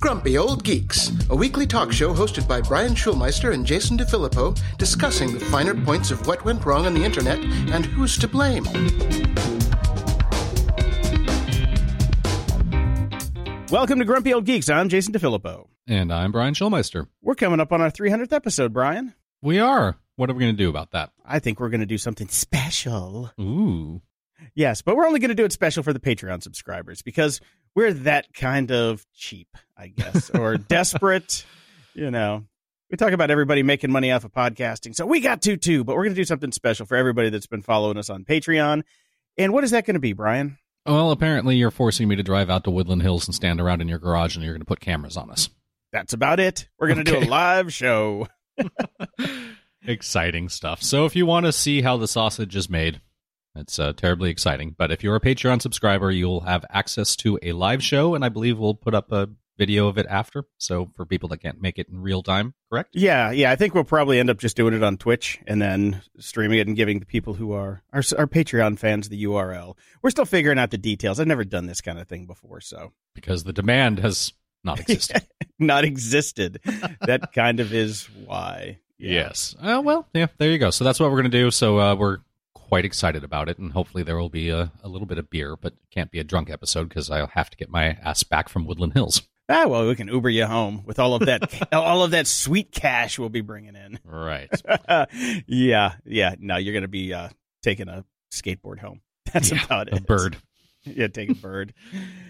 Grumpy Old Geeks, a weekly talk show hosted by Brian Schirmacher and Jason DeFilippo, discussing the finer points of what went wrong on the internet and who's to blame. Welcome to Grumpy Old Geeks. I'm Jason DeFilippo. And I'm Brian Schirmacher. We're coming up on our 300th episode, Brian. We are. What are we going to do about that? I think we're going to do something special. Ooh. Yes, but we're only going to do it special for the Patreon subscribers because we're that kind of cheap, I guess, or desperate. You know, we talk about everybody making money off of podcasting, so we got to too. But we're going to do something special for everybody that's been following us on Patreon. And what is that going to be, Brian? Well, apparently you're forcing me to drive out to Woodland Hills and stand around in your garage, and you're going to put cameras on us. That's about it. We're going to Okay. do a live show. exciting stuff. So if you want to see how the sausage is made, it's uh, terribly exciting. But if you're a Patreon subscriber, you'll have access to a live show, and I believe we'll put up a video of it after. So for people that can't make it in real time, correct? Yeah, yeah. I think we'll probably end up just doing it on Twitch and then streaming it and giving the people who are our, our Patreon fans the URL. We're still figuring out the details. I've never done this kind of thing before, so Because the demand has not existed. not existed. that kind of is why. Yeah. Yes. Uh, well, yeah, there you go. So that's what we're going to do. So uh, we're quite excited about it, and hopefully there will be a, a little bit of beer, but can't be a drunk episode because I'll have to get my ass back from Woodland Hills. Ah, well, we can Uber you home with all of that, all of that sweet cash we'll be bringing in. Right. yeah, yeah. No, you're going to be uh, taking a skateboard home. That's Yeah, about it. a bird. Yeah, take a bird.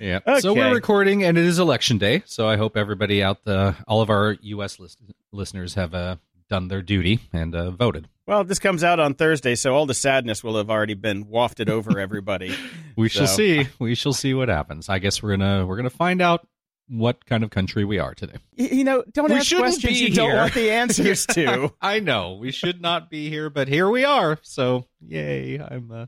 Yeah. Okay. So we're recording, and it is election day. So I hope everybody out the all of our U.S. List- listeners have uh, done their duty and uh, voted. Well, this comes out on Thursday, so all the sadness will have already been wafted over everybody. We shall see. We shall see what happens. I guess we're gonna we're gonna find out what kind of country we are today. You know, don't We ask questions be you don't want the answers to. I know we should not be here, but here we are. So yay! I'm uh,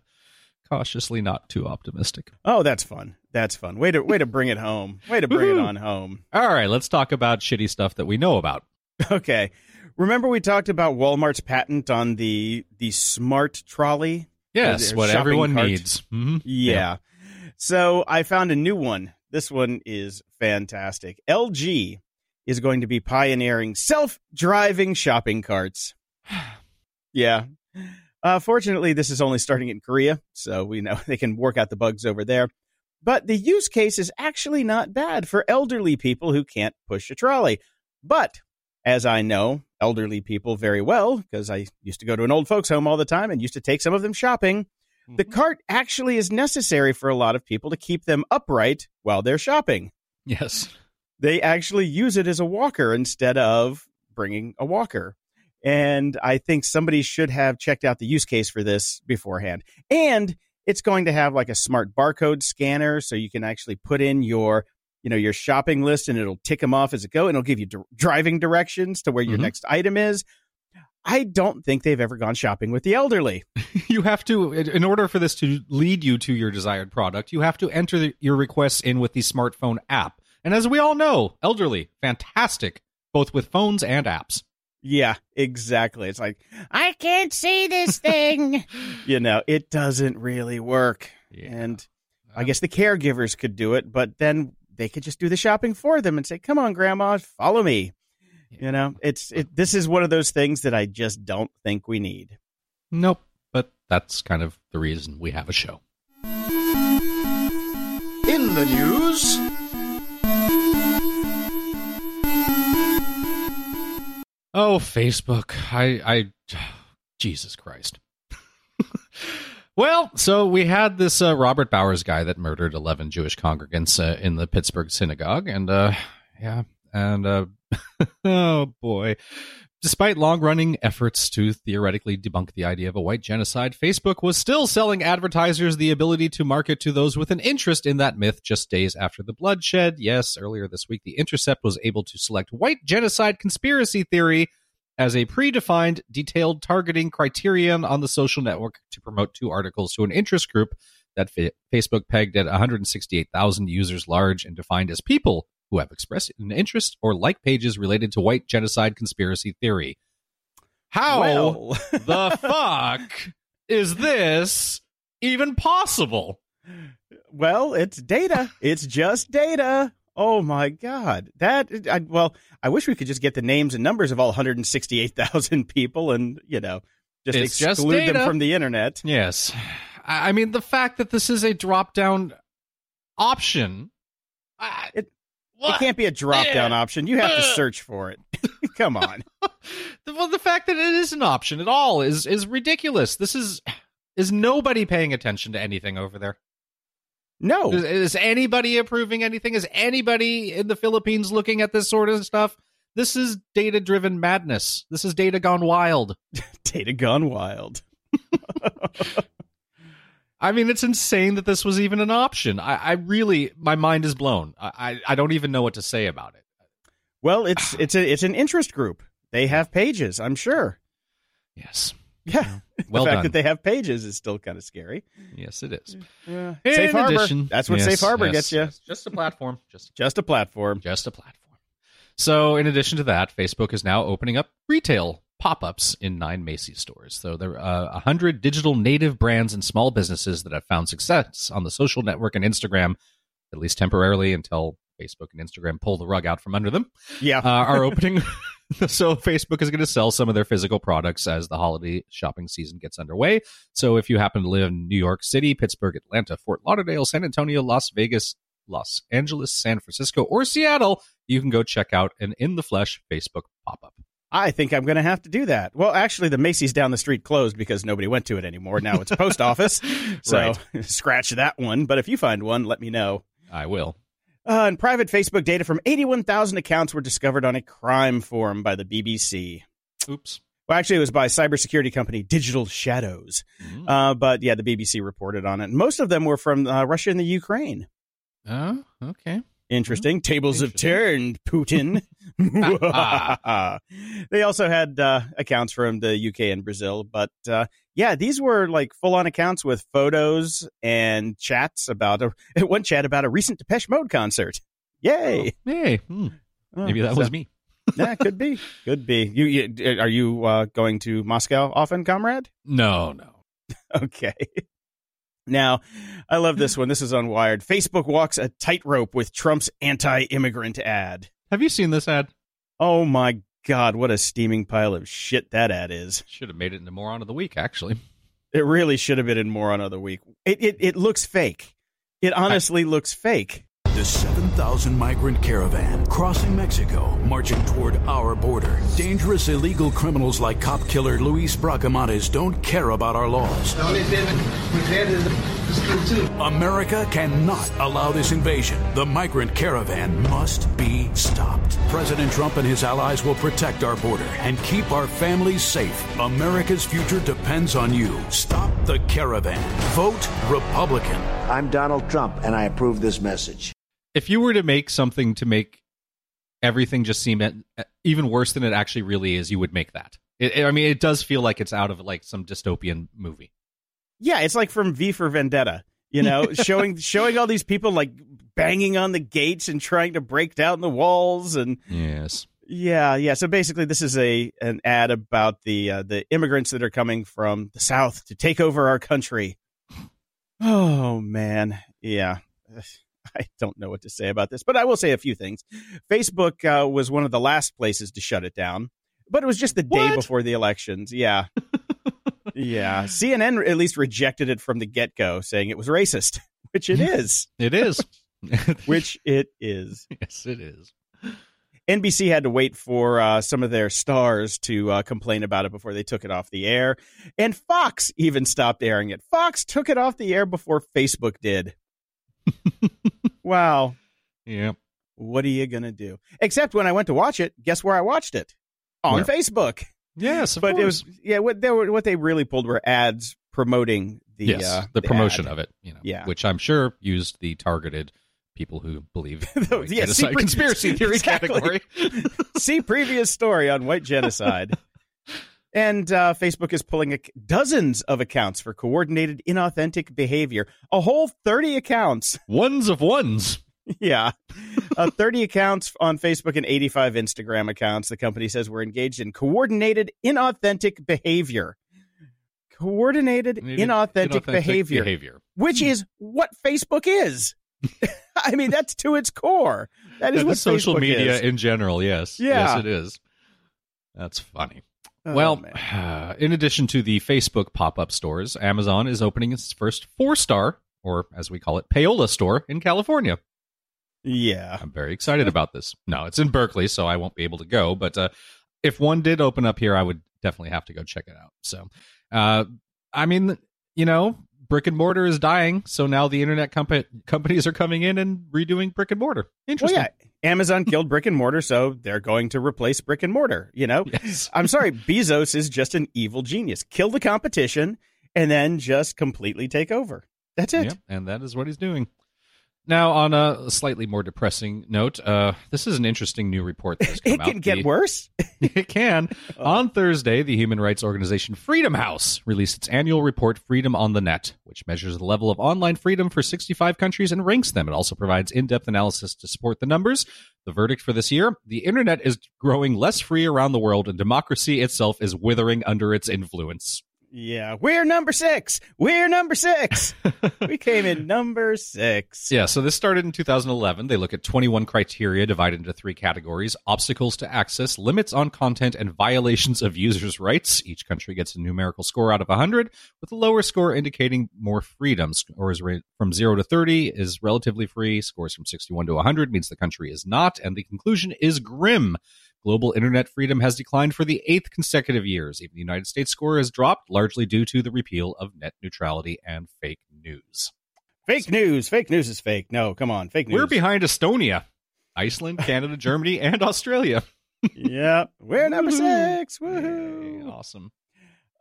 cautiously not too optimistic. oh, that's fun. That's fun. Way to way to bring it home. Way to bring it on home. All right, let's talk about shitty stuff that we know about. Okay. Remember we talked about Walmart's patent on the the smart trolley? Yes, what everyone cart. needs. hmm Yeah. So I found a new one. This one is fantastic. LG is going to be pioneering self-driving shopping carts. yeah. Uh, fortunately, this is only starting in Korea, so we know they can work out the bugs over there. But the use case is actually not bad for elderly people who can't push a trolley. But as I know elderly people very well, because I used to go to an old folks' home all the time and used to take some of them shopping, the mm-hmm. cart actually is necessary for a lot of people to keep them upright while they're shopping. Yes. They actually use it as a walker instead of bringing a walker. And I think somebody should have checked out the use case for this beforehand. And it's going to have like a smart barcode scanner so you can actually put in your you know your shopping list and it'll tick them off as it go and it'll give you driving directions to where your Mhm. next item is. I don't think they've ever gone shopping with the elderly. You have to, in order for this to lead you to your desired product, you have to enter the, your requests in with the smartphone app. And as we all know, elderly, fantastic, both with phones and apps. Yeah, exactly. It's like, I can't see this thing. you know, it doesn't really work. And I guess the caregivers could do it, but then they could just do the shopping for them and say, "Come on, grandma, follow me." You know, it's it this is one of those things that I just don't think we need. Nope. But that's kind of the reason we have a show. In the news, Oh, Facebook. I, I, Jesus Christ. well, so we had this uh, Robert Bowers guy that murdered 11 Jewish congregants uh, in the Pittsburgh synagogue. And, uh, yeah, and, uh, oh boy. Despite long running efforts to theoretically debunk the idea of a white genocide, Facebook was still selling advertisers the ability to market to those with an interest in that myth just days after the bloodshed. Yes, earlier this week, The Intercept was able to select white genocide conspiracy theory as a predefined, detailed targeting criterion on the social network to promote two articles to an interest group that fa- Facebook pegged at 168,000 users large and defined as people who have expressed an interest or like pages related to white genocide conspiracy theory. How Well. the fuck is this even possible? Well, it's data. It's just data. Oh my god. That I, well, I wish we could just get the names and numbers of all 168,000 people and, you know, just It's just exclude them from the internet. Yes. I mean, the fact that this is a drop down option. I, It- It can't be a drop down Yeah. option. You have to Uh. search for it. Come on. The- well, the fact that it is an option at all is is ridiculous. This is is nobody paying attention to anything over there? No. Is, is anybody approving anything? Is anybody in the Philippines looking at this sort of stuff? This is data driven madness. This is data gone wild. Data gone wild. I mean, it's insane that this was even an option. I, I really, my mind is blown. I, I, I don't even know what to say about it. Well, it's it's a it's an interest group. They have pages, I'm sure. Yes. Yeah. Well the fact done. that they have pages is still kind of scary. yes, it is. Yeah. In Safe harbor. addition- That's what Yes, safe harbor yes, gets you. yes. Just a platform. Just Just a platform. just a platform. So, in addition to that, Facebook is now opening up retail pop-ups in nine Macy's stores. So there are uh, 100 digital native brands and small businesses that have found success on the social network and Instagram, at least temporarily until Facebook and Instagram pull the rug out from under them, Yeah. uh, are opening. so Facebook is going to sell some of their physical products as the holiday shopping season gets underway. So if you happen to live in New York City, Pittsburgh, Atlanta, Fort Lauderdale, San Antonio, Las Vegas, Los Angeles, San Francisco, or Seattle, you can go check out an in the flesh Facebook pop up. I think I'm going to have to do that. Well, actually, the Macy's down the street closed because nobody went to it anymore. Now it's a post office. So scratch that one. But if you find one, let me know. I will. Uh, and private Facebook data from 81,000 accounts were discovered on a crime forum by the BBC. Oops. Well, actually, it was by cybersecurity company Digital Shadows. Mm. Uh, but yeah, the BBC reported on it. Most of them were from uh, Russia and the Ukraine. Oh, okay. Interesting. Tables have Interesting. turned, Putin. they also had uh, accounts from the UK and Brazil. But uh, yeah, these were like full on accounts with photos and chats about a, one chat about a recent Depeche Mode concert. Yay. Oh, hey, hmm. Oh, maybe that so- was me. yeah, could be. Could be. You, you Are you uh, going to Moscow often, comrade? No, no. Okay. Now, I love this one. This is on Wired. Facebook walks a tightrope with Trump's anti immigrant ad. Have you seen this ad? Oh my God, what a steaming pile of shit that ad is. Should have made it into moron of the week, actually. It really should have been in more on the week. It, it, it looks fake. It honestly looks fake. The 7,000 migrant caravan crossing Mexico, marching toward our border. Dangerous illegal criminals like cop killer Luis Bracamontes don't care about our laws. The only thing we had is the school too. America cannot allow this invasion. The migrant caravan must be stopped. President Trump and his allies will protect our border and keep our families safe. America's future depends on you. Stop the caravan. Vote Republican. I'm Donald Trump, and I approve this message. If you were to make something to make everything just seem even worse than it actually really is, you would make that. It, I mean, it does feel like it's out of like some dystopian movie. Yeah, it's like from V for Vendetta. You know, showing showing all these people like banging on the gates and trying to break down the walls and Yes. Yeah, yeah. So basically, this is a an ad about the uh, the immigrants that are coming from the south to take over our country. Oh man, yeah. I don't know what to say about this, but I will say a few things. Facebook uh, was one of the last places to shut it down, but it was just the day before the elections. Yeah, yeah. CNN at least rejected it from the get go, saying it was racist, which it is. It is. which it is. yes, it is. NBC had to wait for uh, some of their stars to uh, complain about it before they took it off the air. And Fox even stopped airing it. Fox took it off the air before Facebook did. wow. Yeah. What are you going to do? Except when I went to watch it, guess where I watched it? On Where? Facebook. Yes, but it was, yeah, what they, were, what they really pulled were ads promoting the, yes, uh, the promotion ad. of it. You know, Yeah. which I'm sure used the targeted people who believe in The- yeah, secret- conspiracy theory Exactly. category. See previous story on white genocide. And uh, Facebook is pulling ac- dozens of accounts for coordinated inauthentic behavior. A whole 30 accounts. ones of ones. yeah. Uh, 30 accounts on Facebook and 85 Instagram accounts. The company says we're engaged in coordinated inauthentic behavior. coordinated, inauthentic, behavior, behavior. which is what Facebook is. I mean, that's to its core. That is Yeah, what social Facebook media is. in general. Yes, Yeah. yes, it is. That's funny. Oh, well, in addition to the Facebook pop-up stores, Amazon is opening its first four-star, or as we call it, payola store in California. yeah. I'm very excited about this. No, it's in Berkeley, so I won't be able to go. But uh, if one did open up here, I would definitely have to go check it out. So, uh, I mean, you know, brick and mortar is dying, so now the internet compa- companies are coming in and redoing brick and mortar. Well, Interesting. yeah. Amazon killed brick and mortar, so they're going to replace brick and mortar. You know, Yes. I'm sorry, Bezos is just an evil genius. Kill the competition and then just completely take over. That's it. Yeah, and that is what he's doing. Now, on a slightly more depressing note, uh, this is an interesting new report that has come It can out. get The- worse. it can. On Thursday, the human rights organization Freedom House released its annual report, Freedom on the Net, which measures the level of online freedom for 65 countries and ranks them. It also provides in depth analysis to support the numbers. The verdict for this year the internet is growing less free around the world, and democracy itself is withering under its influence. Yeah, we're number six. We're number six. we came in number six. Yeah, so this started in 2011. They look at 21 criteria divided into three categories obstacles to access, limits on content, and violations of users' rights. Each country gets a numerical score out of 100, with a lower score indicating more freedom. Scores from 0 to 30 is relatively free, scores from 61 to 100 means the country is not, and the conclusion is grim. Global internet freedom has declined for the eighth consecutive years. Even the United States score has dropped, largely due to the repeal of net neutrality and fake news. Fake news. Fake news is fake. No, come on. Fake news. We're behind Estonia, Iceland, Canada, Germany, and Australia. yeah, we're number six. Woohoo. Yay, awesome.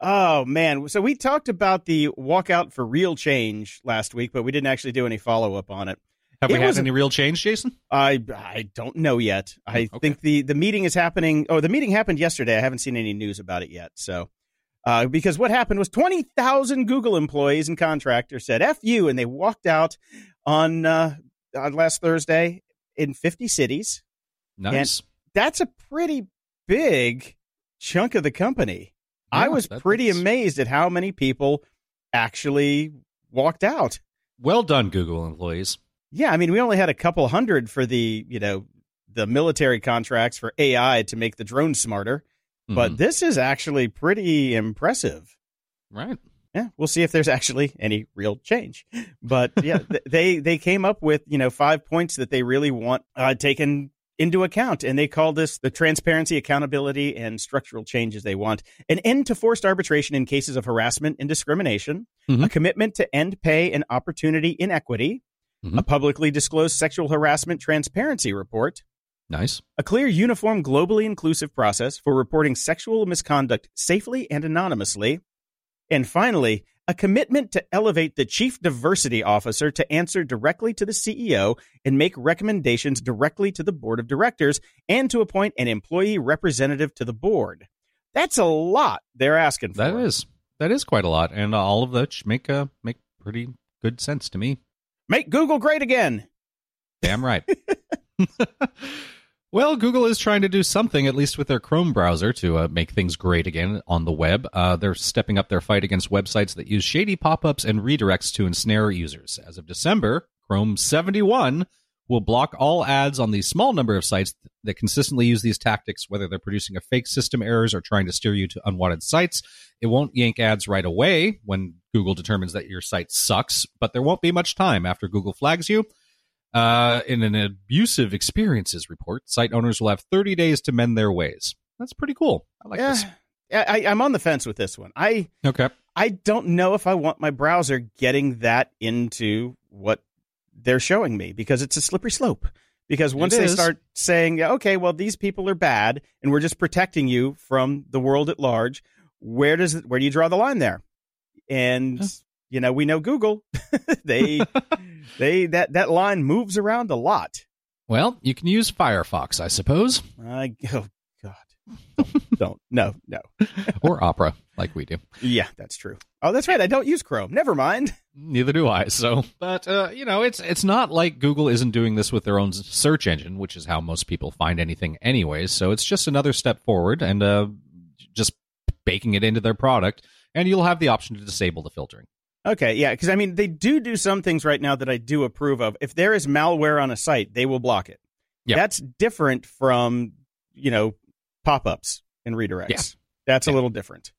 Oh man, so we talked about the walkout for real change last week, but we didn't actually do any follow up on it. Have we had any real change, Jason? I I don't know yet. I Okay. think the the meeting is happening. Oh, the meeting happened yesterday. I haven't seen any news about it yet. So, uh, because what happened was twenty thousand Google employees and contractors said "f you" and they walked out on uh, on last Thursday in fifty cities. Nice. That's a pretty big chunk of the company. I was pretty that's- amazed at how many people actually walked out. Well done, Google employees. Yeah, I mean, we only had a couple hundred for the, you know, the military contracts for AI to make the drones smarter, but Mhm. this is actually pretty impressive. right. Yeah, we'll see if there's actually any real change. But yeah, th- they they came up with you know five points that they really want uh, taken into account, and they call this the transparency, accountability, and structural changes they want. An end to forced arbitration in cases of harassment and discrimination, Mhm. a commitment to end pay and opportunity inequity, Mhm. a publicly disclosed sexual harassment transparency report, Nice. a clear, uniform, globally inclusive process for reporting sexual misconduct safely and anonymously. And finally, a commitment to elevate the chief diversity officer to answer directly to the CEO and make recommendations directly to the board of directors and to appoint an employee representative to the board. That's a lot they're asking for. That is that is quite a lot, and all of which make uh, make pretty good sense to me. Make Google great again. Damn right. well, Google is trying to do something, at least with their Chrome browser, to uh, make things great again on the web. Uh, they're stepping up their fight against websites that use shady pop ups and redirects to ensnare users. As of December, Chrome 71 will block all ads on the small number of sites that consistently use these tactics, whether they're producing a fake system errors or trying to steer you to unwanted sites. It won't yank ads right away when Google determines that your site sucks, but there won't be much time after Google flags you. Uh, in an abusive experiences report, site owners will have 30 days to mend their ways. That's pretty cool. I like yeah, this. Yeah, I, I'm on the fence with this one. I Okay. I don't know if I want my browser getting that into what they're showing me because it's a slippery slope. Because once they start saying, okay, well, these people are bad and we're just protecting you from the world at large, where does it, where do you draw the line there? And Yeah. you know, we know Google, they they that that line moves around a lot. Well, you can use Firefox, I suppose, I oh god, don't, don't no no. or Opera, like we do. Yeah, that's true. Oh, that's right. I don't use Chrome. Never mind. Neither do I. So, but uh, you know, it's it's not like Google isn't doing this with their own search engine, which is how most people find anything, anyways. So it's just another step forward, and uh, just baking it into their product. and you'll have the option to disable the filtering. Okay, yeah, because I mean, they do do some things right now that I do approve of. If there is malware on a site, they will block it. Yeah. That's different from, you know, pop ups and redirects. Yeah. That's a little different.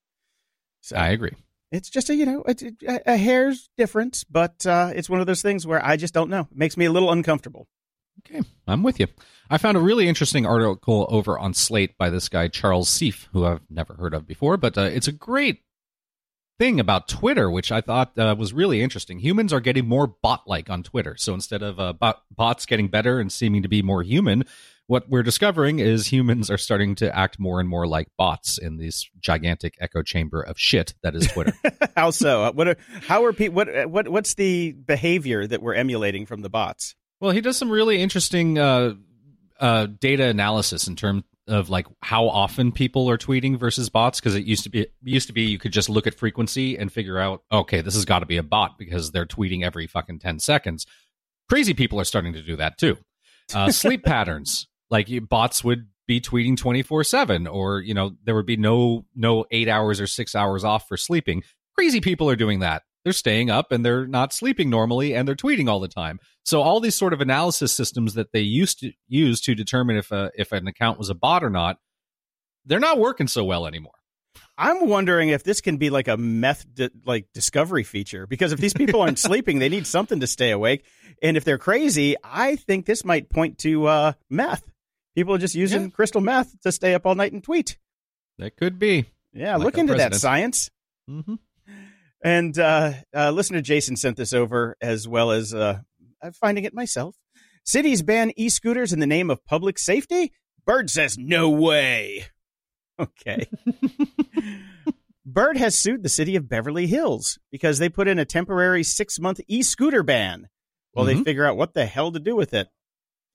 So I agree. it's just a, you know, a, a, hair's difference, but uh, it's one of those things where I just don't know. It makes me a little uncomfortable. Okay, I'm with you. I found a really interesting article over on Slate by this guy Charles Seife, who I've never heard of before, but uh, it's a great thing about Twitter, which I thought uh, was really interesting. Humans are getting more bot-like on Twitter, so instead of uh, bot- bots getting better and seeming to be more human, what we're discovering is humans are starting to act more and more like bots in this gigantic echo chamber of shit that is Twitter. how so? What are, how are people, what, what, what's the behavior that we're emulating from the bots? Well, he does some really interesting uh, uh, data analysis in terms of like how often people are tweeting versus bots because it used to be it used to be you could just look at frequency and figure out okay this has got to be a bot because they're tweeting every fucking 10 seconds crazy people are starting to do that too uh, sleep patterns like bots would be tweeting 24/7 or you know there would be no no 8 hours or 6 hours off for sleeping crazy people are doing that they're staying up and they're not sleeping normally and they're tweeting all the time. So all these sort of analysis systems that they used to use to determine if a, if an account was a bot or not, they're not working so well anymore. I'm wondering if this can be like a meth di- like discovery feature because if these people aren't sleeping, they need something to stay awake. And if they're crazy, I think this might point to uh, meth. People are just using Yeah. crystal meth to stay up all night and tweet. That could be. Yeah, Like look into that science. Mm-hmm. And uh, uh, listener Jason sent this over as well as uh, I'm finding it myself. Cities ban e scooters in the name of public safety? Bird says no way. Okay. Bird has sued the city of Beverly Hills because they put in a temporary six month e scooter ban while they Mhm. figure out what the hell to do with it.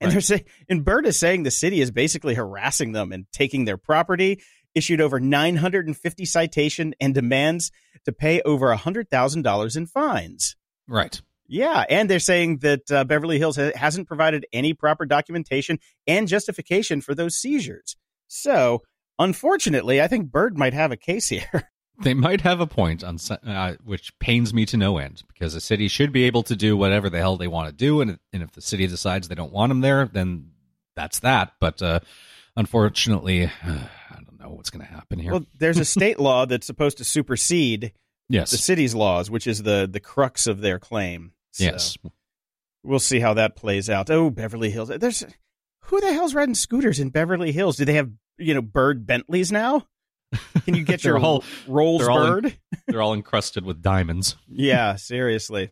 And Right. they're saying, and Bird is saying the city is basically harassing them and taking their property, issued over 950 citation and demands to pay over $100,000 in fines. Right. Yeah, and they're saying that uh, Beverly Hills ha- hasn't provided any proper documentation and justification for those seizures. So, unfortunately, I think Bird might have a case here. They might have a point on uh, which pains me to no end because a city should be able to do whatever the hell they want to do, and, and if the city decides they don't want them there, then that's that. But uh, unfortunately, I don't know what's going to happen here. well, there's a state law that's supposed to supersede yes, the city's laws, which is the the crux of their claim. So, yes. we'll see how that plays out. Oh, Beverly Hills. There's who the hell's riding scooters in Beverly Hills? Do they have you know Bird Bentleys now? Can you get your whole Rolls they're all in- Bird? They're all encrusted with diamonds. yeah, seriously.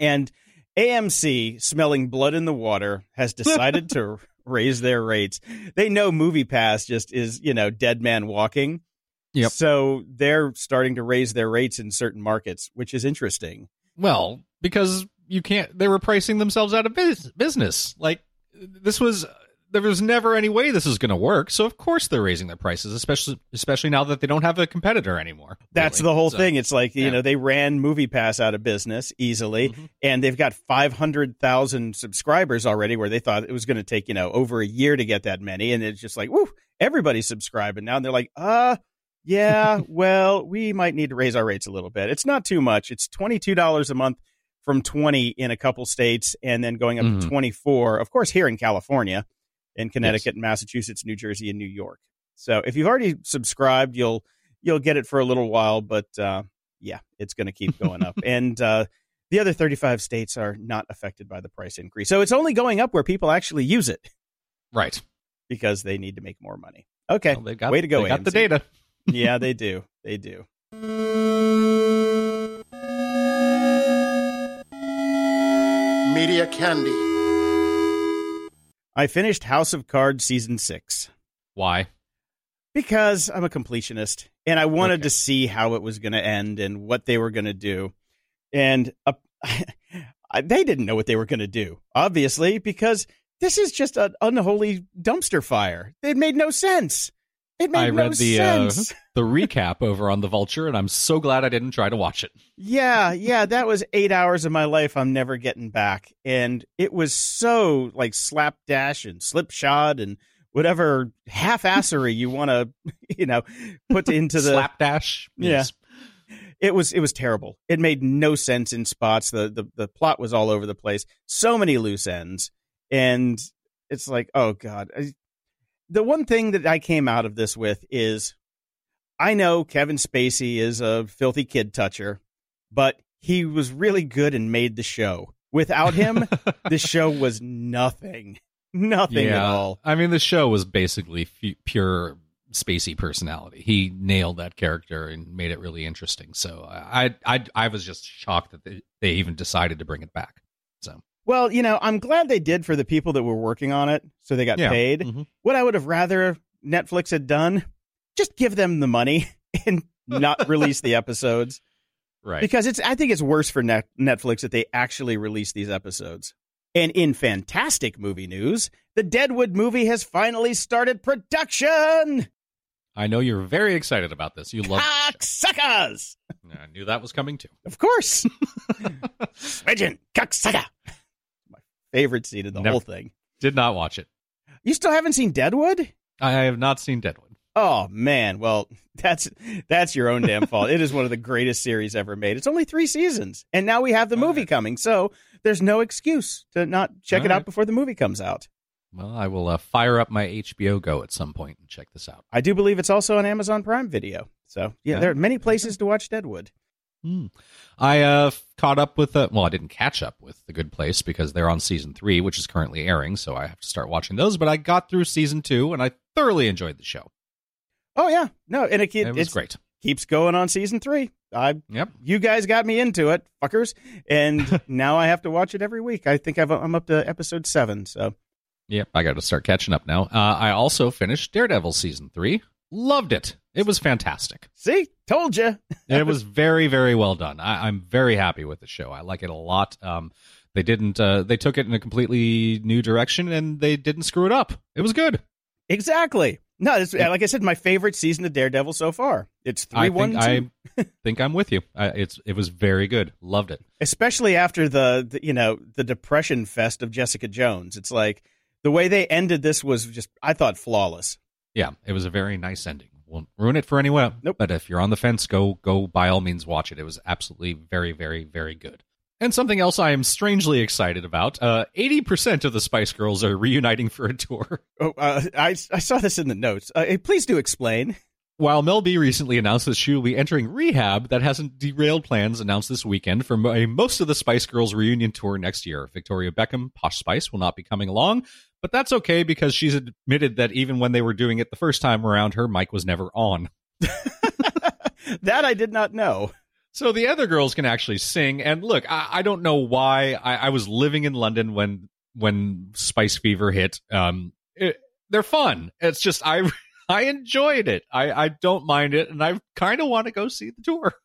And AMC, smelling blood in the water, has decided to raise their rates. They know Movie Pass just is, you know, dead man walking. Yep. So they're starting to raise their rates in certain markets, which is interesting. Well, because you can't. They were pricing themselves out of bus- business. Like this was. There was never any way this is going to work. So of course they're raising their prices, especially especially now that they don't have a competitor anymore. That's really. the whole So- thing. It's like, you yeah. know, they ran Movie Pass out of business easily Mhm. and they've got 500,000 subscribers already where they thought it was going to take, you know, over a year to get that many. And it's just like, woo, everybody's subscribing now. And they're like, uh, yeah, well, we might need to raise our rates a little bit. It's not too much. It's $22 a month from 20 in a couple states and then going up to Mhm. 24, of course, here in California, in Connecticut, and Massachusetts, New Jersey, and New York. So if you've already subscribed, you'll you'll get it for a little while, but uh, yeah, it's going to keep going up. and uh, the other 35 states are not affected by the price increase. So it's only going up where people actually use it Right. because they need to make more money. Okay, Well, they got, way to go, They got the data. yeah, they do. They do. Media Candy. I finished House of Cards season six Why? because I'm a completionist and I wanted Okay. to see how it was going to end and what they were going to do. And uh, they didn't know what they were going to do, obviously, because this is just an unholy dumpster fire. It made no sense. It made I no read the uh, the recap over on the Vulture, and I'm so glad I didn't try to watch it. Yeah, yeah, that was eight hours of my life I'm never getting back. And it was so like slapdash and slipshod and whatever half assery you want to, you know, put into the slapdash. Yeah. Yes. it was it was terrible. It made no sense in spots. The the the plot was all over the place. So many loose ends, and it's like, oh god. The one thing that I came out of this with is, I know Kevin Spacey is a filthy kid toucher, but he was really good and made the show. Without him, the show was nothing, nothing at all. I mean, the show was basically f- pure Spacey personality. He nailed that character and made it really interesting. So I I I was just shocked that they, they even decided to bring it back. So Well, you know, I'm glad they did for the people that were working on it, so they got Yeah. paid. Mhm. What I would have rather Netflix had done, just give them the money and not release the episodes right. because it's. I think it's worse for Net- Netflix that they actually release these episodes. And in fantastic movie news, the Deadwood movie has finally started production. I know you're very excited about this. You love. Cocksuckers, I knew that was coming too. of course. Regent cocksucker. Favorite scene in the Never- whole thing. Did not watch it. You still haven't seen Deadwood? I have not seen Deadwood. Oh man, well that's that's your own damn fault. It is one of the greatest series ever made. It's only three seasons, and now we have the All movie right. coming, so there's no excuse to not check All it out right. before the movie comes out. Well, I will uh, fire up my HBO Go at some point and check this out. I do believe it's also on Amazon Prime Video. So yeah, Yeah. there are many places to watch Deadwood. Hmm. I uh, caught up with uh, well, I didn't catch up with The Good Place because they're on season three, which is currently airing, so I have to start watching those. But I got through season two, and I thoroughly enjoyed the show. Oh yeah, no, and it, It, was it's- great. keeps going on season three. I Yep. you guys got me into it, fuckers, and now I have to watch it every week. I think I've, I'm up to episode seven. So Yep. I got to start catching up now. Uh, I also finished Daredevil season three. Loved it. It was fantastic. see, told you. it was very, very well done. I, I'm very happy with the show. I like it a lot. Um, they didn't. Uh, they took it in a completely new direction, and they didn't screw it up. It was good. Exactly. No, it's, like I said, my favorite season of Daredevil so far. It's three I one think two. I think I'm with you. I, it's it was very good. Loved it. Especially after the, the you know the depression fest of Jessica Jones. It's like the way they ended this was just I thought flawless. Yeah, it was a very nice ending. Won't ruin it for anyone. Nope. But if you're on the fence, go go by all means watch it. It was absolutely very, very, very good. And something else I am strangely excited about: uh, eighty percent of the Spice Girls are reuniting for a tour. Oh, uh, I I saw this in the notes. Uh, please do explain. While Mel B recently announced that she will be entering rehab, that hasn't derailed plans announced this weekend for most of the Spice Girls reunion tour next year. Victoria Beckham, Posh Spice, will not be coming along, but that's okay because she's admitted that even when they were doing it the first time around, her mic was never on. that I did not know. So the other girls can actually sing. And look, I, I don't know why. I, I was living in London when when Spice Fever hit. Um, it, they're fun. It's just I I enjoyed it. I I don't mind it, and I kind of want to go see the tour.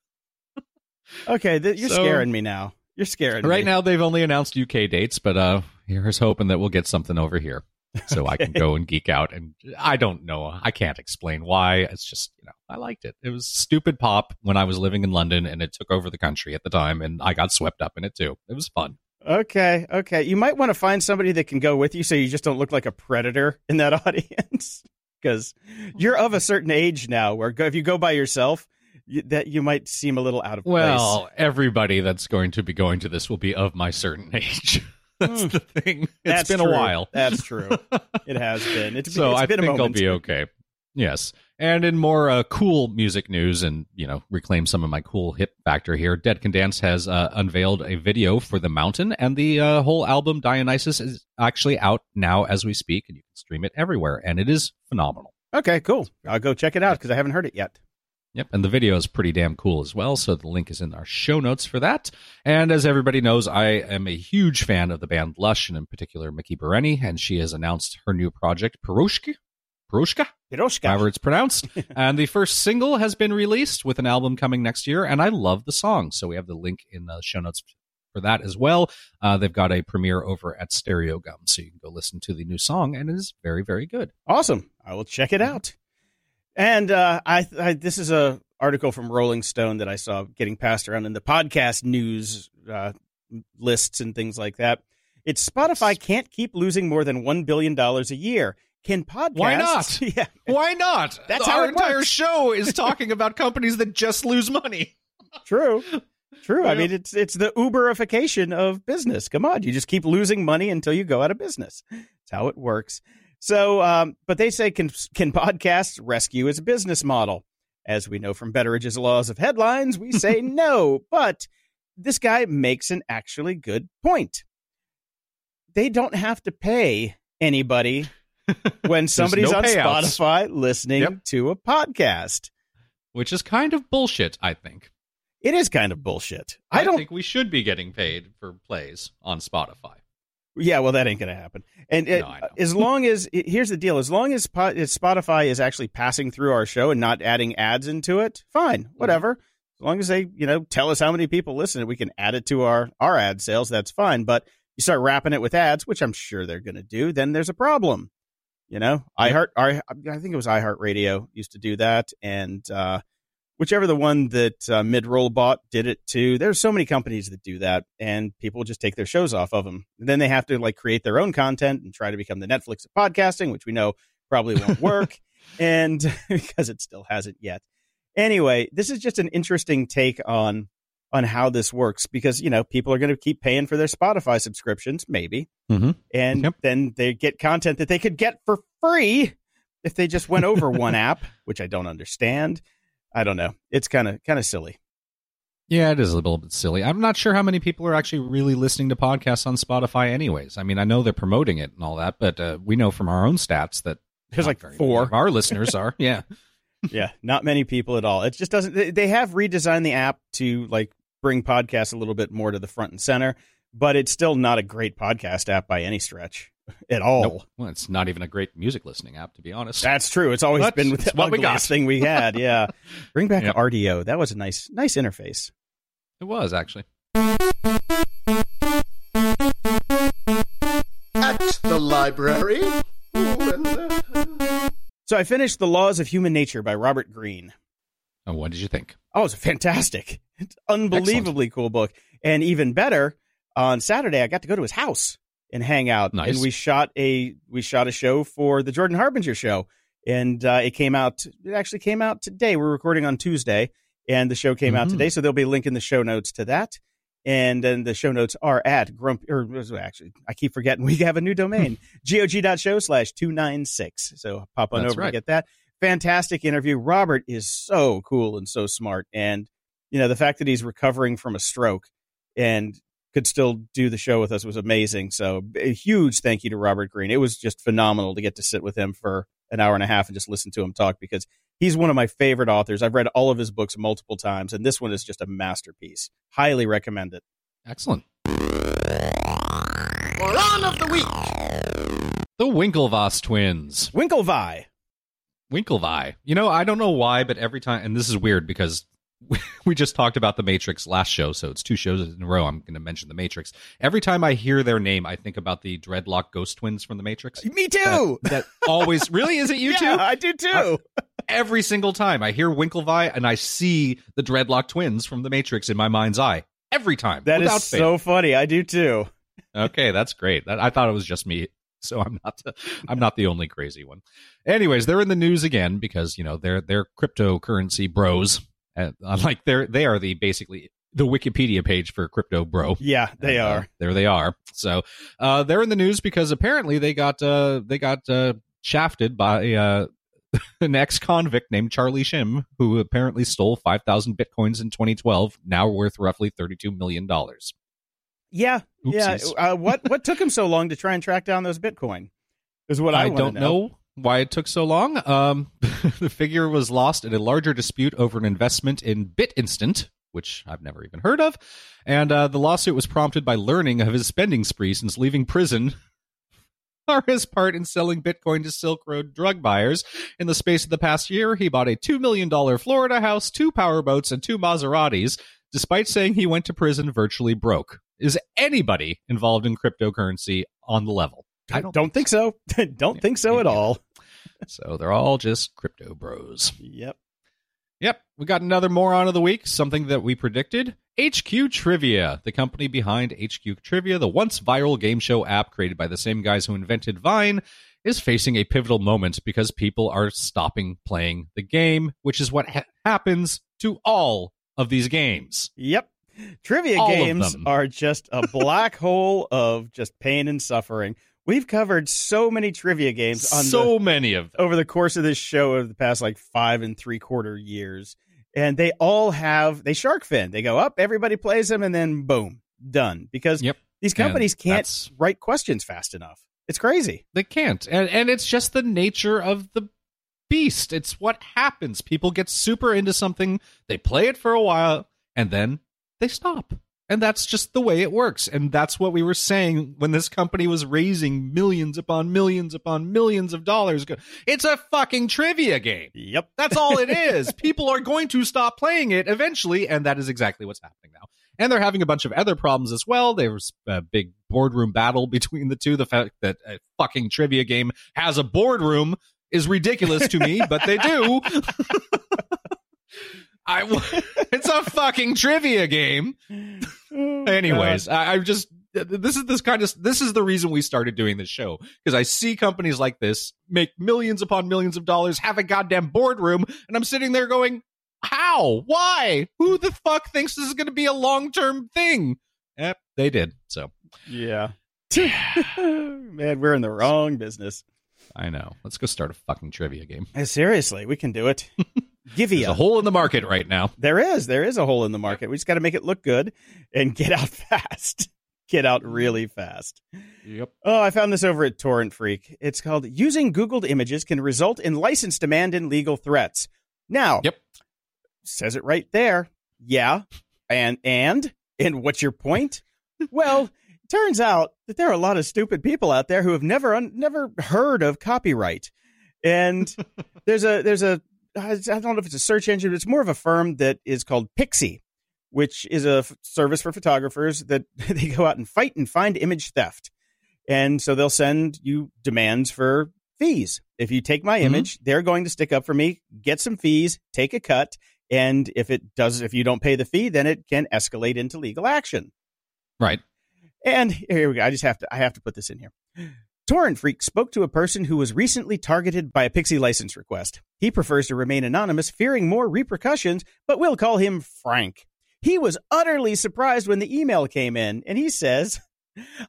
Okay, th- you're So- scaring me now. You're scaring me. Right me. now, they've only announced UK dates, but uh, here's hoping that we'll get something over here, so I can go and geek out. And I don't know. I can't explain why. It's just you know I liked it. It was stupid pop when I was living in London, and it took over the country at the time, and I got swept up in it too. It was fun. Okay, okay. You might want to find somebody that can go with you so you just don't look like a predator in that audience. Because you're of a certain age now where if you go by yourself, you, that you might seem a little out of place. Well, everybody that's going to be going to this will be of my certain age. that's Hmm. the thing. It's That's been true. a while. That's true. It has been. It's, so it's I think a I'll be okay. Yes. And in more uh, cool music news, and you know, reclaim some of my cool hip factor here. Dead Can Dance has uh, unveiled a video for The Mountain, and the uh, whole album Dionysus is actually out now as we speak, and you can stream it everywhere, and it is phenomenal. Okay, cool. I'll go check it out because I haven't heard it yet. Yep, and the video is pretty damn cool as well. So the link is in our show notes for that. And as everybody knows, I am a huge fan of the band Lush, and in particular Miki Berenyi, and she has announced her new project Piroshka. Piroshka, Hiroshka. however it's pronounced. and the first single has been released with an album coming next year, and I love the song. So we have the link in the show notes for that as well. Uh, they've got a premiere over at Stereogum, so you can go listen to the new song, and it is very, very good. Awesome. I will check it out. And uh, I, I this is a article from Rolling Stone that I saw getting passed around in the podcast news uh, lists and things like that. It's Spotify can't keep losing more than one billion dollars a year. Can podcasts? Why not? Yeah. Why not? That's Our entire works. show is talking about companies that just lose money. True. True. I mean, it's it's the Uberification of business. Come on, you just keep losing money until you go out of business. That's how it works. So, um, but they say can can podcasts rescue its business model? As we know from Betteridge's laws of headlines, we say no. But this guy makes an actually good point. They don't have to pay anybody when somebody's no on payouts. Spotify listening Yep. to a podcast. Which is kind of bullshit, I think. It is kind of bullshit. I, I don't think we should be getting paid for plays on Spotify. Yeah, well, that ain't going to happen. And it, No, as long as here's the deal: as long as, Spotify is actually passing through our show and not adding ads into it, fine, Mm-hmm. whatever. As long as they, you know, tell us how many people listen, we can add it to our our ad sales. That's fine. But you start wrapping it with ads, which I'm sure they're going to do, then there's a problem. You know, iHeart, I, I think it was iHeartRadio used to do that, and uh, whichever the one that uh, Midroll bought did it too. There's so many companies that do that, and people just take their shows off of them. And then they have to like create their own content and try to become the Netflix of podcasting, which we know probably won't work, and because it still hasn't yet. Anyway, this is just an interesting take on on how this works because you know people are going to keep paying for their Spotify subscriptions, maybe, Mhm. and Yep. then they get content that they could get for free if they just went over one app, which I don't understand. I don't know. It's kind of kind of silly. Yeah, it is a little bit silly. I'm not sure how many people are actually really listening to podcasts on Spotify, anyways. I mean, I know they're promoting it and all that, but uh, we know from our own stats that There's like four. of our listeners are. Yeah, yeah, not many people at all. It just doesn't. They have redesigned the app to like bring podcasts a little bit more to the front and center, but it's still not a great podcast app by any stretch at all. Nope. Well, it's not even a great music listening app, to be honest. That's true. It's always But been it's the what we got. thing we had. Yeah, bring back Yep. Rdio. That was a nice, nice interface. It was actually. At the library. Ooh, and, uh, So I finished The Laws of Human Nature by Robert Greene. Oh, what did you think? Oh, it's a fantastic. It's unbelievably cool book. And even better, on Saturday I got to go to his house and hang out. Nice. And we shot a we shot a show for the Jordan Harbinger show. And uh, it came out it actually came out today. We're recording on Tuesday and the show came out Mhm. today, so there'll be a link in the show notes to that. And then the show notes are at grump or actually I keep forgetting we have a new domain. gog.show slash two nine six. So pop on That's over right. to get that. Fantastic interview. Robert is so cool and so smart. And you know, the fact that he's recovering from a stroke and could still do the show with us was amazing. So a huge thank you to Robert Greene. It was just phenomenal to get to sit with him for an hour and a half and just listen to him talk because he's one of my favorite authors. I've read all of his books multiple times, and this one is just a masterpiece. Highly recommend it. Excellent. Moron of the week. The Winklevoss twins. Winklevi. Winklevi. You know, I don't know why, but every time, and this is weird because we just talked about the Matrix last show, so it's two shows in a row. I'm going to mention the Matrix. Every time I hear their name, I think about the dreadlock ghost twins from the Matrix. Me too. That always really is it you yeah, two? I do too. Every single time I hear Winklevi and I see the dreadlock twins from the Matrix in my mind's eye. Every time, That is without so funny. I do too. Okay, that's great. That, I thought it was just me, so I'm not. The, I'm not the only crazy one. Anyways, they're in the news again because you know they're they're cryptocurrency bros. And, uh, like they're they are the basically the Wikipedia page for crypto bro. Yeah, they And, uh, are. there they are. So uh, they're in the news because apparently they got uh, they got uh, shafted by uh, an ex convict named Charlie Shrem, who apparently stole five thousand bitcoins in 2012, now worth roughly 32 million Yeah, yeah. Uh, what what took him so long to try and track down those Bitcoin? Is what I, I, don't know. why it took so long. Um, the figure was lost in a larger dispute over an investment in BitInstant, which I've never even heard of. And uh, the lawsuit was prompted by learning of his spending spree since leaving prison or his part in selling Bitcoin to Silk Road drug buyers. In the space of the past year, he bought a $2 million Florida house, two powerboats, and two Maseratis, despite saying he went to prison virtually broke. Is anybody involved in cryptocurrency on the level? I don't, think so. don't think so at Yeah. all. So they're all just crypto bros. Yep. Yep, we got another moron of the week, something that we predicted. HQ Trivia, the company behind HQ Trivia, the once viral game show app created by the same guys who invented Vine, is facing a pivotal moment because people are stopping playing the game, which is what ha- happens to all of these games. Yep. Trivia All games are just a black hole of just pain and suffering. We've covered so many trivia games on so the, many of them. over the course of this show over the past like five and three quarter years. And they all have they shark fin. They go up, everybody plays them, and then boom, done. Because Yep. these companies And can't write questions fast enough. It's crazy. They can't. And and it's just the nature of the beast. It's what happens. People get super into something, they play it for a while, and then they stop. And that's just the way it works. And that's what we were saying when this company was raising millions upon millions upon millions of dollars. It's a fucking trivia game. Yep. That's all it is. People are going to stop playing it eventually, and that is exactly what's happening now. And they're having a bunch of other problems as well. There was a big boardroom battle between the two. The fact that a fucking trivia game has a boardroom is ridiculous to me, but they do. I, w- it's a fucking trivia game. Oh, Anyways, God. I, I'm just this is this kind of this is the reason we started doing this show because I see companies like this make millions upon millions of dollars, have a goddamn boardroom, and I'm sitting there going, "How? Why? Who the fuck thinks this is going to be a long term thing?" Yep, they did. So yeah. Man, we're in the wrong business. I know. Let's go start a fucking trivia game. Seriously, we can do it. Give There's you a hole in the market right now. There is. There is a hole in the market. We just got to make it look good and get out fast. Get out really fast. Yep. Oh, I found this over at Torrent Freak. It's called Using Googled Images Can Result in License Demand and Legal Threats. Now, Yep. says it right there. Yeah. And, and, and what's your point? well, it turns out that there are a lot of stupid people out there who have never, un- never heard of copyright. And there's a, there's a, I don't know if it's a search engine, but it's more of a firm that is called Pixsy, which is a f- service for photographers that they go out and fight and find image theft. And so they'll send you demands for fees. If you take my Mhm. image, they're going to stick up for me, get some fees, take a cut, and if it does if you don't pay the fee, then it can escalate into legal action. Right. And here we go. I just have to I have to put this in here. Torrent Freak spoke to a person who was recently targeted by a Pixsy license request. He prefers to remain anonymous, fearing more repercussions, but we'll call him Frank. He was utterly surprised when the email came in, and he says,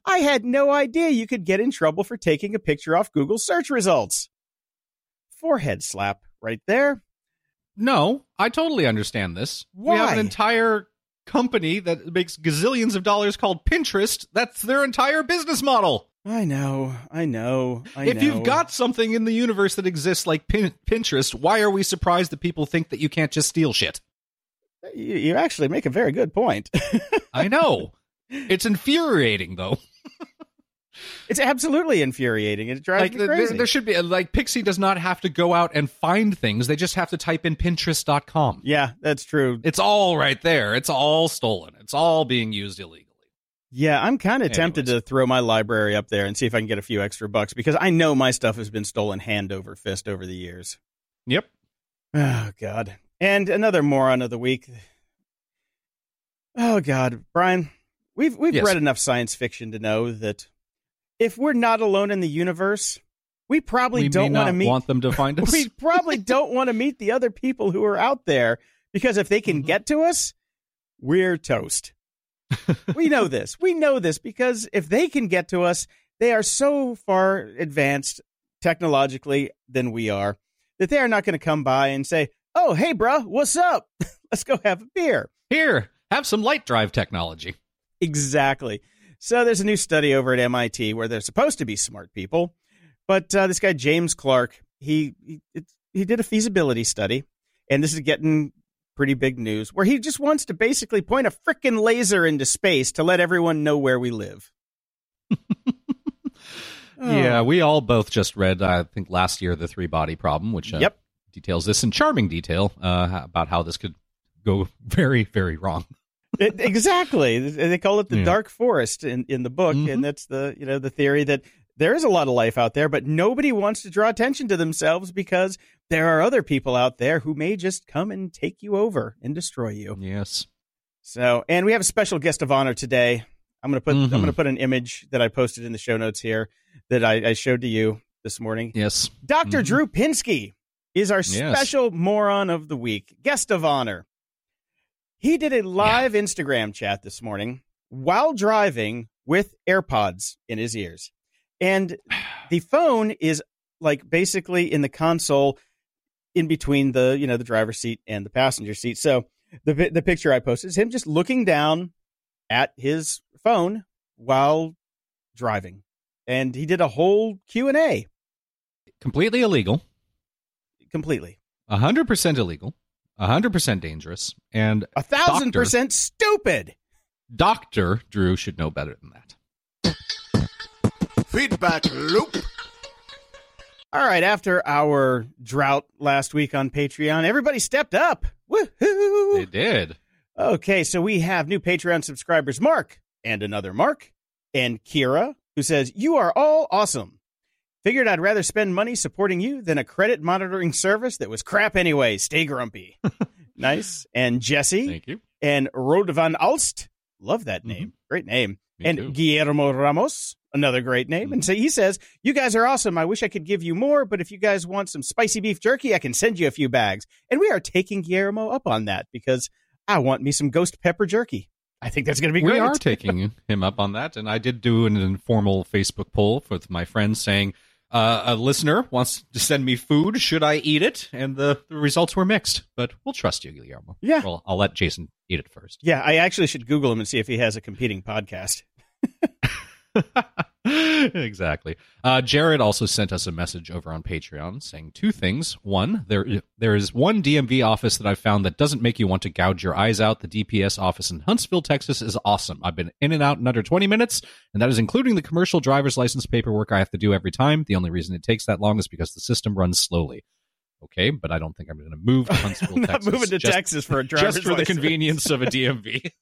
I had no idea you could get in trouble for taking a picture off Google search results. Forehead slap right there. No, I totally understand this. Why? We have an entire company that makes gazillions of dollars called Pinterest. That's their entire business model. I know, I know, I if know. you've got something in the universe that exists like Pin- Pinterest, why are we surprised that people think that you can't just steal shit? you, you actually make a very good point. I know. it's infuriating though. it's absolutely infuriating. It drives Like me there, crazy. there should be like Pixsy does not have to go out and find things. They just have to type in pinterest.com. yeah, that's true. It's all right there. It's all stolen. It's all being used illegally. Yeah, I'm kind of tempted to throw my library up there and see if I can get a few extra bucks because I know my stuff has been stolen hand over fist over the years. Yep. Oh God! And another moron of the week. Oh God, Brian, we've we've Yes. read enough science fiction to know that if we're not alone in the universe, we probably we don't want to meet. want them to find us. we probably don't want to meet the other people who are out there because if they can Mhm. get to us, we're toast. we know this. We know this because if they can get to us, they are so far advanced technologically than we are that they are not going to come by and say, "Oh, hey, bruh, what's up? Let's go have a beer." Here, have some light drive technology. Exactly. So there's a new study over at MIT where they're supposed to be smart people, but uh, this guy James Clark he he, he did a feasibility study, and this is getting pretty big news where he just wants to basically point a frickin' laser into space to let everyone know where we live. Yeah, we all both just read, I think, last year, The Three Body Problem, which uh, Yep. details this in charming detail uh, about how this could go very, very wrong. It- exactly. They call it the Yeah. dark forest in, in the book, Mhm. and that's the you know the theory that there is a lot of life out there, but nobody wants to draw attention to themselves because there are other people out there who may just come and take you over and destroy you. Yes. So, and we have a special guest of honor today. I'm gonna put Mhm. I'm gonna put an image that I posted in the show notes here that I, I showed to you this morning. Yes. Dr. Mhm. Drew Pinsky is our Yes. special moron of the week, guest of honor. He did a live Instagram chat this morning while driving with AirPods in his ears. And the phone is like basically in the console in between the, you know, the driver's seat and the passenger seat. So the the picture I posted is him just looking down at his phone while driving. And he did a whole Q&A Completely illegal, completely. 100% illegal, 100% dangerous, and A 1000% stupid. Dr. Drew should know better than that. Feedback loop. All right, after our drought last week on Patreon, everybody stepped up. Woohoo! They did. Okay, so we have new Patreon subscribers Mark and another Mark and Kira, who says, You are all awesome. Figured I'd rather spend money supporting you than a credit monitoring service that was crap anyway. Stay grumpy. nice. And Jesse Thank you. and Rod van Alst. Love that name. Mm-hmm. Great name. Me and too. Guillermo Ramos, another great name. And so he says, You guys are awesome. I wish I could give you more, but if you guys want some spicy beef jerky, I can send you a few bags. And we are taking Guillermo up on that because I want me some ghost pepper jerky. I think that's going to be great. We are taking him up on that, and I did do an informal Facebook poll with my friends saying uh, a listener wants to send me food. Should I eat it? And the, the results were mixed, but we'll trust you, Guillermo. Yeah. Well, I'll let Jason eat it first. Yeah, I actually should Google him and see if he has a competing podcast. exactly. Uh, Jared also sent us a message over on Patreon saying two things. One, there there is one DMV office that I found that doesn't make you want to gouge your eyes out. The DPS office in Huntsville, Texas is awesome. I've been in and out in under 20 minutes, and that is including the commercial driver's license paperwork I have to do every time. The only reason it takes that long is because the system runs slowly. Okay, but I don't think I'm going to move to Huntsville, I'm not Texas. moving to just, Texas for a driver's just for the convenience of a DMV.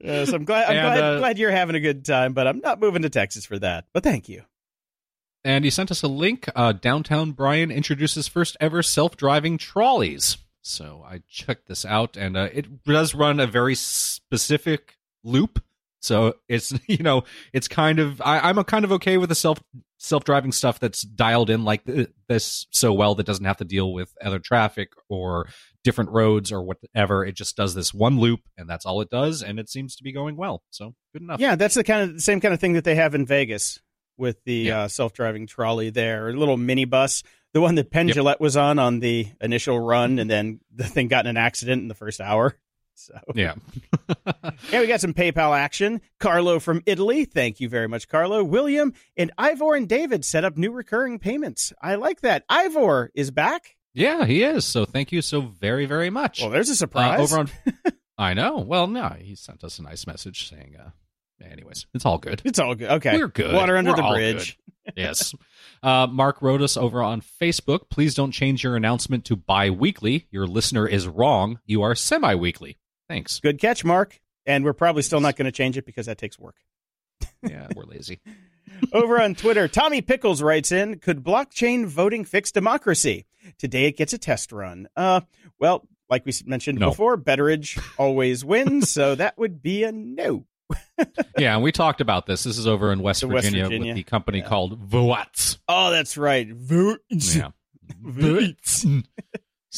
Yes, I'm glad. I'm And, glad, uh, glad you're having a good time, but I'm not moving to Texas for that. But thank you. and he sent us a link. Uh, Downtown Bryan introduces first ever self driving trolleys. So I checked this out, and uh, it does run a very specific loop. So it's you know it's kind of I, I'm a kind of okay with the self self driving stuff that's dialed in like th- this so well that doesn't have to deal with other traffic or different roads or whatever. It just does this one loop, and that's all it does, and it seems to be going well. So good enough. Yeah, that's the kind of same kind of thing that they have in Vegas with the Yeah. uh, self-driving trolley there, a little mini bus. The one that Penn Jillette was on on the initial run, and then the thing got in an accident in the first hour. So yeah. yeah, we got some PayPal action. Carlo from Italy, thank you very much, Carlo. William and Ivor and David set up new recurring payments. I like that. Ivor is back. Yeah, he is. So thank you so very, very much. Well, there's a Uh, surprise. over on. I know. Well, no, he sent us a nice message saying, uh, anyways, it's all good. it's all good. Okay, We're good. Water under We're the bridge. yes. Uh, Mark wrote us over on Facebook. Please don't change your announcement to bi weekly. Your listener is wrong. You are semi weekly. Thanks. Good catch, Mark. And we're probably still not going to change it because that takes work. Yeah, we're lazy. Over on Twitter, Tommy Pickles writes in, could blockchain voting fix democracy? Today it gets a test run. Uh, well, like we mentioned No. before, Betteridge always wins, so that would be a no. Yeah, and we talked about this. This is over in West, The West Virginia, Virginia. with the company called Voatz. Oh, that's right. Voatz. Yeah. Voatz.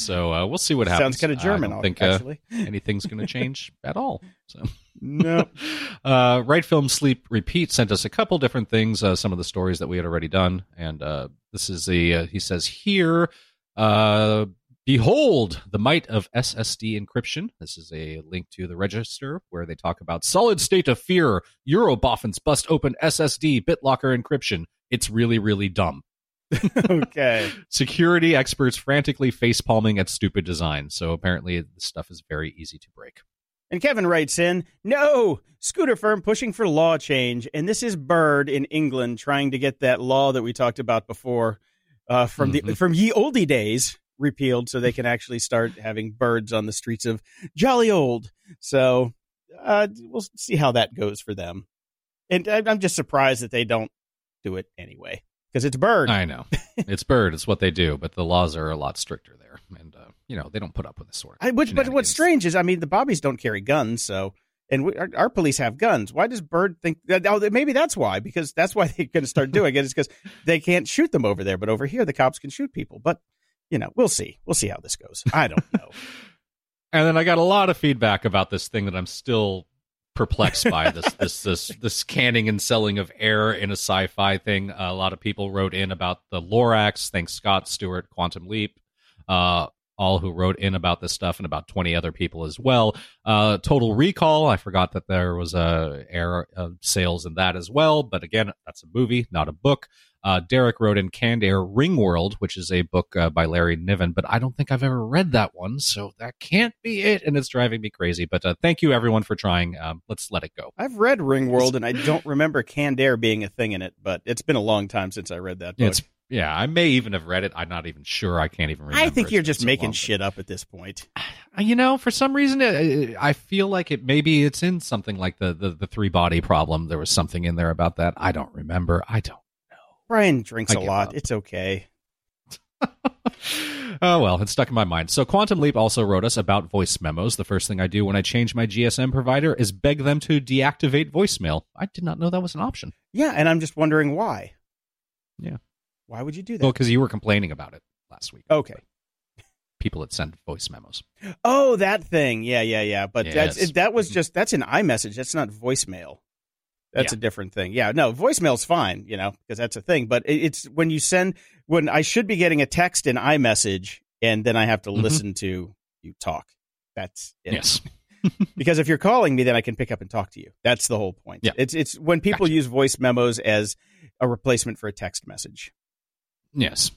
So uh, we'll see what happens. Sounds kind of German. I don't think uh, anything's going to change at all. So. no. Uh, right film sleep repeat sent us a couple different things uh, some of the stories that we had already done and uh, this is a uh, he says here uh, behold the might of ssd encryption this is a link to the register where they talk about solid state of fear euroboffins bust open ssd bitlocker encryption it's really really dumb Okay. security experts frantically face palming at stupid design so apparently this stuff is very easy to break And Kevin writes in, no, scooter firm pushing for law change. And this is Bird in England trying to get that law that we talked about before uh, from the Mhm. from ye olde days repealed so they can actually start having birds on the streets of jolly old. So uh, we'll see how that goes for them. And I'm just surprised that they don't do it anyway because it's Bird. I know. It's bird. It's what they do, but the laws are a lot stricter there, and uh, you know they don't put up with this sort of. I, which, but what's strange is, I mean, the Bobbies don't carry guns, so and we, our, our police have guns. Why does Bird think? That, oh, maybe that's why. Because that's why they're going to start doing it. Is because they can't shoot them over there, but over here the cops can shoot people. But you know, we'll see. We'll see how this goes. I don't know. And then I got a lot of feedback about this thing that I'm still perplexed by this this this this canning and selling of air in a sci-fi thing. Uh, a lot of people wrote in about the Lorax. Thanks Scott Stewart, Quantum Leap. Uh, all who wrote in about this stuff and about 20 other people as well. Uh, Total Recall, I forgot that there was a air uh, sales in that as well, but again, that's a movie, not a book. Uh, Derek wrote in Canned Air Ringworld, which is a book uh, by Larry Niven, but I don't think I've ever read that one, so that can't be it, and it's driving me crazy. But uh, thank you everyone for trying. Um, let's let it go. I've read Ringworld, and I don't remember Canned Air being a thing in it, but it's been a long time since I read that book. It's yeah, I may even have read it. I'm not even sure. I can't even remember. I think It's you're just so making long. shit up at this point. you know for some reason i feel like it maybe it's in something like the, the the three body problem there was something in there about that i don't remember i don't Brian drinks a lot. up. It's okay. oh well it's stuck in my mind so quantum leap also wrote us about voice memos the first thing i do when i change my gsm provider is beg them to deactivate voicemail i did not know that was an option Yeah, and I'm just wondering why. Yeah. Why would you do that? well because you were complaining about it last week okay. people that send voice memos Oh, that thing. Yeah, yeah, yeah. But that's Yes. it, that was mm-hmm. just that's an iMessage. That's not voicemail. That's Yeah. a different thing. Yeah, no, voicemail's fine, you know, because that's a thing. But it's when you send when I should be getting a text in iMessage and then I have to Mhm. listen to you talk. That's it. yes because if you're calling me, then I can pick up and talk to you. That's the whole point. Yeah. It's it's when people Gotcha. use voice memos as a replacement for a text message. Yes.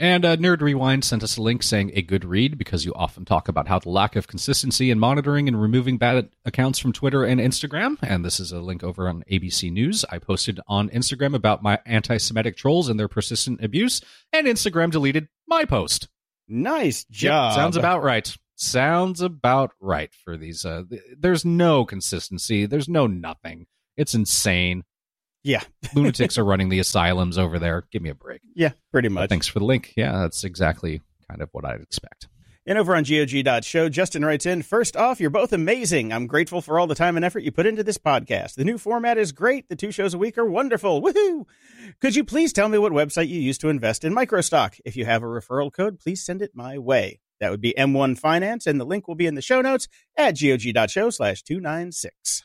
And uh, Nerd Rewind sent us a link saying a good read because you often talk about how the lack of consistency in monitoring and removing bad accounts from Twitter and Instagram. And this is a link over on ABC News. I posted on Instagram about my anti Semitic trolls and their persistent abuse, and Instagram deleted my post. Nice Yep, job. sounds about right. Sounds about right for these. Uh, th- there's no consistency. There's no nothing. It's insane. Yeah. Lunatics are running the asylums over there. Give me a break. yeah, pretty But much. thanks for the link. Yeah, that's exactly kind of what I'd expect. And over on GOG.show, Justin writes in First off, you're both amazing. I'm grateful for all the time and effort you put into this podcast. The new format is great. The two shows a week are wonderful. Woohoo! Could you please tell me what website you use to invest in microstock? If you have a referral code, please send it my way. That would be M1 Finance, and the link will be in the show notes at GOG.show slash 296.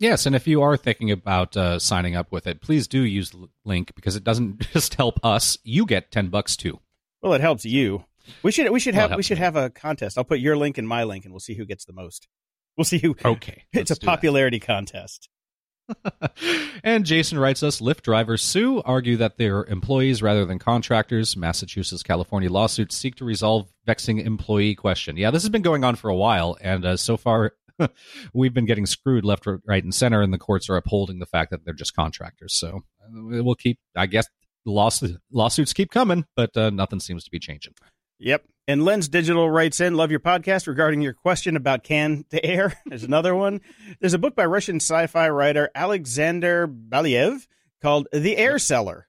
Yes, and if you are thinking about uh, signing up with it, please do use the link because it doesn't just help us. You get ten bucks too. Well, it helps you. We should we should Well, have we should me. have a contest. I'll put your link and my link, and we'll see who gets the most. We'll see who. Okay, it's a do that. popularity contest. and Jason writes us Lyft drivers sue, argue that they're employees rather than contractors. Massachusetts, California lawsuits seek to resolve vexing employee question. Yeah, this has been going on for a while, and uh, so far we've been getting screwed left, right, and center, and the courts are upholding the fact that they're just contractors. So uh, we'll keep, I guess, lawsuits lawsuits keep coming, but uh, nothing seems to be changing. Yep. And Lens Digital writes in, love your podcast regarding your question about can to air. There's another one. There's a book by Russian sci-fi writer Alexander Belyaev called The Air Seller.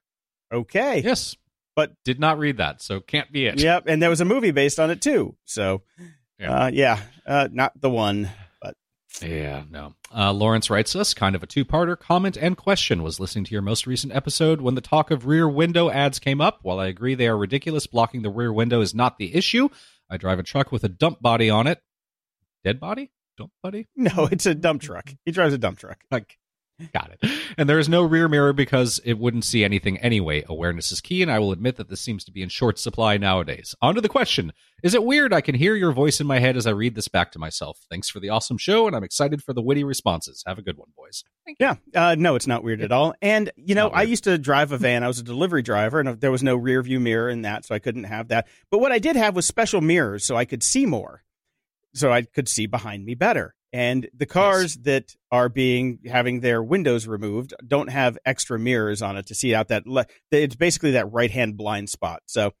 Okay. Yes, But- did not read that, so can't be it. Yep. And there was a movie based on it too. So, Yeah. uh, yeah, uh, not the one. Yeah, no. Uh, Lawrence writes us kind of a two parter comment and question. Was listening to your most recent episode when the talk of rear window ads came up. While I agree they are ridiculous, blocking the rear window is not the issue. I drive a truck with a dump body on it. Dead body? Dump body? no, it's a dump truck. He drives a dump truck. Like, got it. And there is no rear mirror because it wouldn't see anything anyway. Awareness is key, and I will admit that this seems to be in short supply nowadays. On to the question Is it weird I can hear your voice in my head as I read this back to myself? Thanks for the awesome show, and I'm excited for the witty responses. Have a good one, boys. Yeah. Uh, no, it's not weird at all. And, you know, I used to drive a van. I was a delivery driver, and there was no rear view mirror in that, so I couldn't have that. But what I did have was special mirrors so I could see more, so I could see behind me better. And the cars that are being having their windows removed don't have extra mirrors on it to see out that. Le- it's basically that right hand blind spot. So,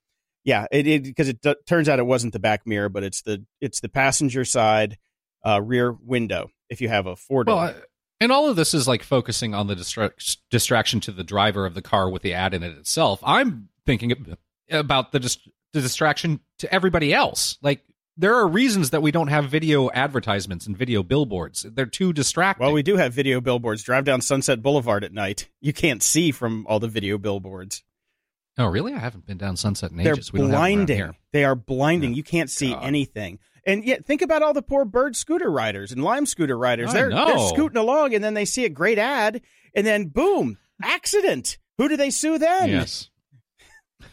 yeah, it because it, d- turns out it wasn't the back mirror, but it's the it's the passenger side uh, rear window. If you have a four door. Well, and all of this is like focusing on the distra- distraction to the driver of the car with the ad in it itself. I'm thinking about the, dis- the distraction to everybody else. Like, there are reasons that we don't have video advertisements and video billboards. They're too distracting. Well, we do have video billboards. Drive down Sunset Boulevard at night. You can't see from all the video billboards. oh, really? I haven't been down Sunset in They're ages. Have blinding. here. They are blinding. Oh, you can't see God. anything. And yet, think about all the poor bird scooter riders and lime scooter riders. I they're, know. they're scooting along, and then they see a great ad, and then boom, accident. Who do they sue then? Yes.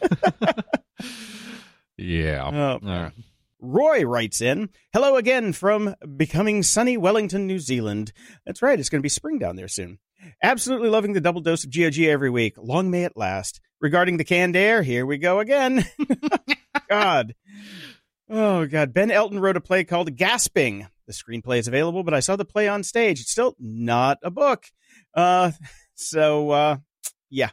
yeah. Oh. All right. Roy writes in, Hello again from becoming sunny Wellington, New Zealand. That's right, it's going to be spring down there soon. Absolutely loving the double dose of GOG every week. Long may it last. Regarding the canned air, here we go again. God. Oh, God. Ben Elton wrote a play called Gasping. The screenplay is available, but I saw the play on stage. It's still not a book. Uh, so, uh, yeah,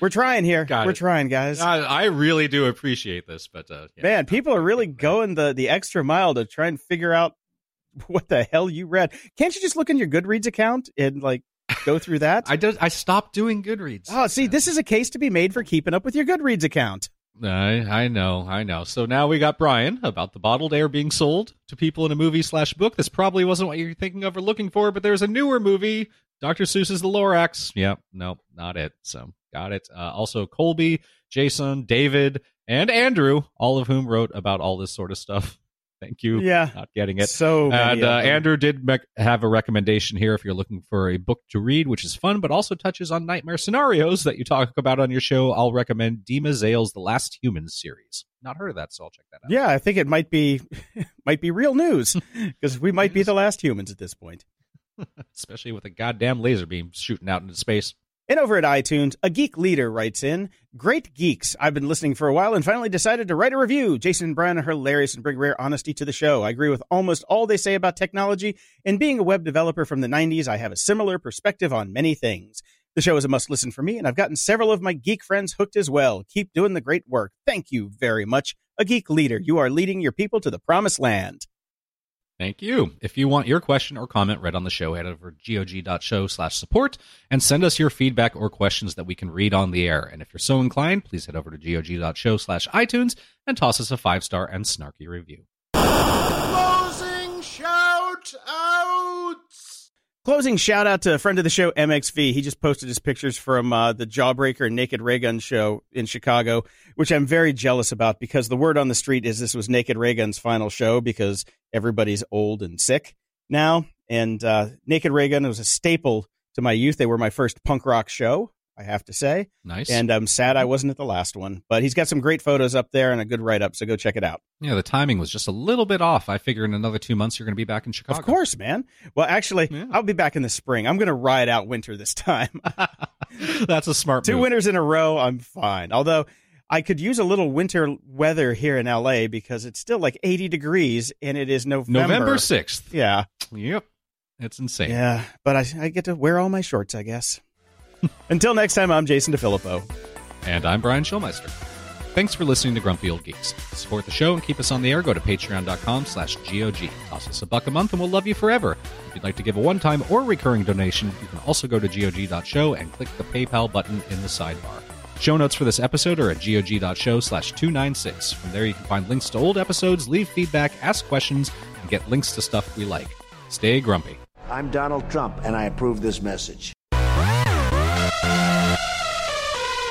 we're trying here. Got we're it. trying, guys. I, I really do appreciate this, but uh, yeah. Man, people are really going the the extra mile to try and figure out what the hell you read. Can't you just look in your Goodreads account and like go through that? I did. I stopped doing Goodreads. oh, see, this is a case to be made for keeping up with your Goodreads account. I I know, I know. So now we got Brian about the bottled air being sold to people in a movie slash book. This probably wasn't what you're thinking of or looking for, but there's a newer movie, Dr. Seuss is The Lorax. Yep, nope, not it. So got it. Uh, also Colby, Jason, David, and Andrew, all of whom wrote about all this sort of stuff. Thank you. Yeah. not getting it. So And uh. Andrew did mec- have a recommendation here if you're looking for a book to read, which is fun, but also touches on nightmare scenarios that you talk about on your show. I'll recommend Dima Zales The Last Humans series. Not heard of that, so I'll check that out. Yeah, I think it might be might be real news because we might be the last humans at this point. Especially with a goddamn laser beam shooting out into space. And over at iTunes, a geek leader writes in, Great geeks. I've been listening for a while and finally decided to write a review. Jason and Brian are hilarious and bring rare honesty to the show. I agree with almost all they say about technology, and being a web developer from the 90s, I have a similar perspective on many things. The show is a must listen for me, and I've gotten several of my geek friends hooked as well. Keep doing the great work. Thank you very much. A geek leader, you are leading your people to the promised land. Thank you. If you want your question or comment read on the show, head over to gog.show slash support and send us your feedback or questions that we can read on the air. And if you're so inclined, please head over to gog.show slash iTunes and toss us a five star and snarky review. Closing shout outs. Closing shout out to a friend of the show, MXV. He just posted his pictures from uh, the Jawbreaker and Naked Raygun show in Chicago, which I'm very jealous about because the word on the street is this was Naked Raygun's final show because everybody's old and sick now. And uh, Naked Raygun was a staple to my youth. They were my first punk rock show, I have to say. Nice. And I'm sad I wasn't at the last one. But he's got some great photos up there and a good write up, so go check it out. yeah, the timing was just a little bit off. I figure in another two months you're going to be back in Chicago. Of course, man. Well, actually, Yeah. I'll be back in the spring. I'm going to ride out winter this time. That's a smart Two move. winters in a row, I'm fine. Although I could use a little winter weather here in LA because it's still like 80 degrees and it is November. November 6th. Yeah. Yep. It's insane. Yeah. But I, I get to wear all my shorts, I guess. Until next time, I'm Jason DeFilippo. And I'm Brian Schirmacher. Thanks for listening to Grumpy Old Geeks. To support the show and keep us on the air, go to patreon.com slash GOG. Toss us a buck a month and we'll love you forever. If you'd like to give a one-time or recurring donation, you can also go to GOG.show and click the PayPal button in the sidebar. Show notes for this episode are at GOG.show slash 296. From there you can find links to old episodes, leave feedback, ask questions, and get links to stuff we like. Stay grumpy. I'm Donald Trump, and I approve this message.